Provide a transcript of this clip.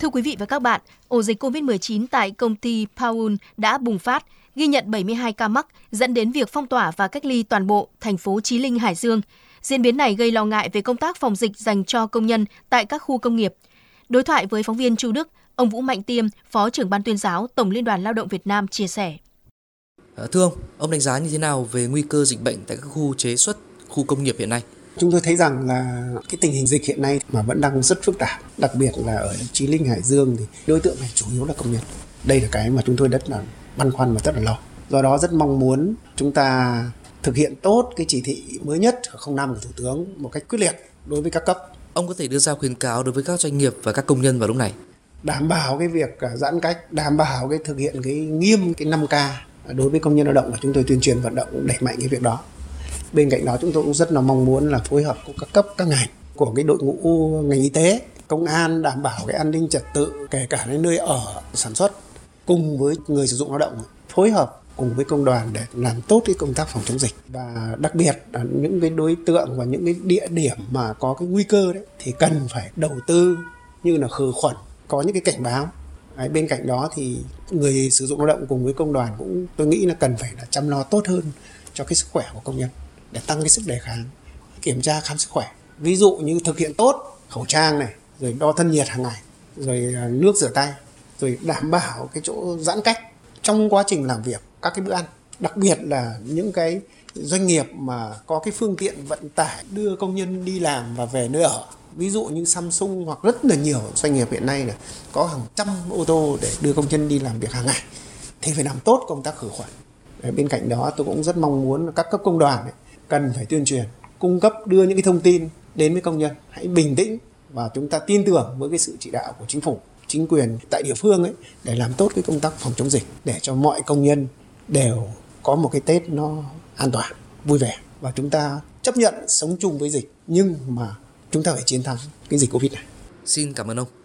Thưa quý vị và các bạn, ổ dịch COVID-19 tại công ty Paul đã bùng phát, ghi nhận 72 ca mắc, dẫn đến việc phong tỏa và cách ly toàn bộ thành phố Chí Linh, Hải Dương. Diễn biến này gây lo ngại về công tác phòng dịch dành cho công nhân tại các khu công nghiệp. Đối thoại với phóng viên Chu Đức, ông Vũ Mạnh Tiêm, Phó trưởng ban tuyên giáo Tổng Liên đoàn Lao động Việt Nam chia sẻ. À, thưa ông, ông đánh giá như thế nào về nguy cơ dịch bệnh tại các khu chế xuất, khu công nghiệp hiện nay? Chúng tôi thấy rằng là cái tình hình dịch hiện nay mà vẫn đang rất phức tạp, đặc biệt là ở Chí Linh, Hải Dương thì đối tượng này chủ yếu là công nhân. Đây là cái mà chúng tôi rất là băn khoăn và rất là lo. Do đó rất mong muốn chúng ta thực hiện tốt cái chỉ thị mới nhất ở 05 của Thủ tướng một cách quyết liệt đối với các cấp. Ông có thể đưa ra khuyến cáo đối với các doanh nghiệp và các công nhân vào lúc này? Đảm bảo cái việc à, giãn cách, đảm bảo cái thực hiện cái nghiêm cái 5K đối với công nhân lao động và chúng tôi tuyên truyền vận động đẩy mạnh cái việc đó bên cạnh đó chúng tôi cũng rất là mong muốn là phối hợp của các cấp các ngành của cái đội ngũ ngành y tế công an đảm bảo cái an ninh trật tự kể cả cái nơi ở sản xuất cùng với người sử dụng lao động phối hợp cùng với công đoàn để làm tốt cái công tác phòng chống dịch. Và đặc biệt là những cái đối tượng và những cái địa điểm mà có cái nguy cơ đấy thì cần phải đầu tư như là khử khuẩn có những cái cảnh báo. Đấy, bên cạnh đó thì người sử dụng lao động cùng với công đoàn cũng tôi nghĩ là cần phải là chăm lo tốt hơn cho cái sức khỏe của công nhân để tăng cái sức đề kháng kiểm tra khám sức khỏe. Ví dụ như thực hiện tốt khẩu trang này rồi đo thân nhiệt hàng ngày rồi à, nước rửa tay rồi đảm bảo cái chỗ giãn cách trong quá trình làm việc các cái bữa ăn. Đặc biệt là những cái doanh nghiệp mà có cái phương tiện vận tải đưa công nhân đi làm và về nơi ở. Ví dụ như Samsung hoặc rất là nhiều doanh nghiệp hiện nay là có hàng trăm ô tô để đưa công nhân đi làm việc hàng ngày. Thì phải làm tốt công tác khử khuẩn. Bên cạnh đó tôi cũng rất mong muốn các cấp công đoàn ấy, cần phải tuyên truyền cung cấp đưa những cái thông tin đến với công nhân hãy bình tĩnh và chúng ta tin tưởng với cái sự chỉ đạo của chính phủ chính quyền tại địa phương ấy để làm tốt cái công tác phòng chống dịch để cho mọi công nhân đều có một cái Tết nó an toàn, vui vẻ và chúng ta chấp nhận sống chung với dịch nhưng mà chúng ta phải chiến thắng cái dịch Covid này. Xin cảm ơn ông.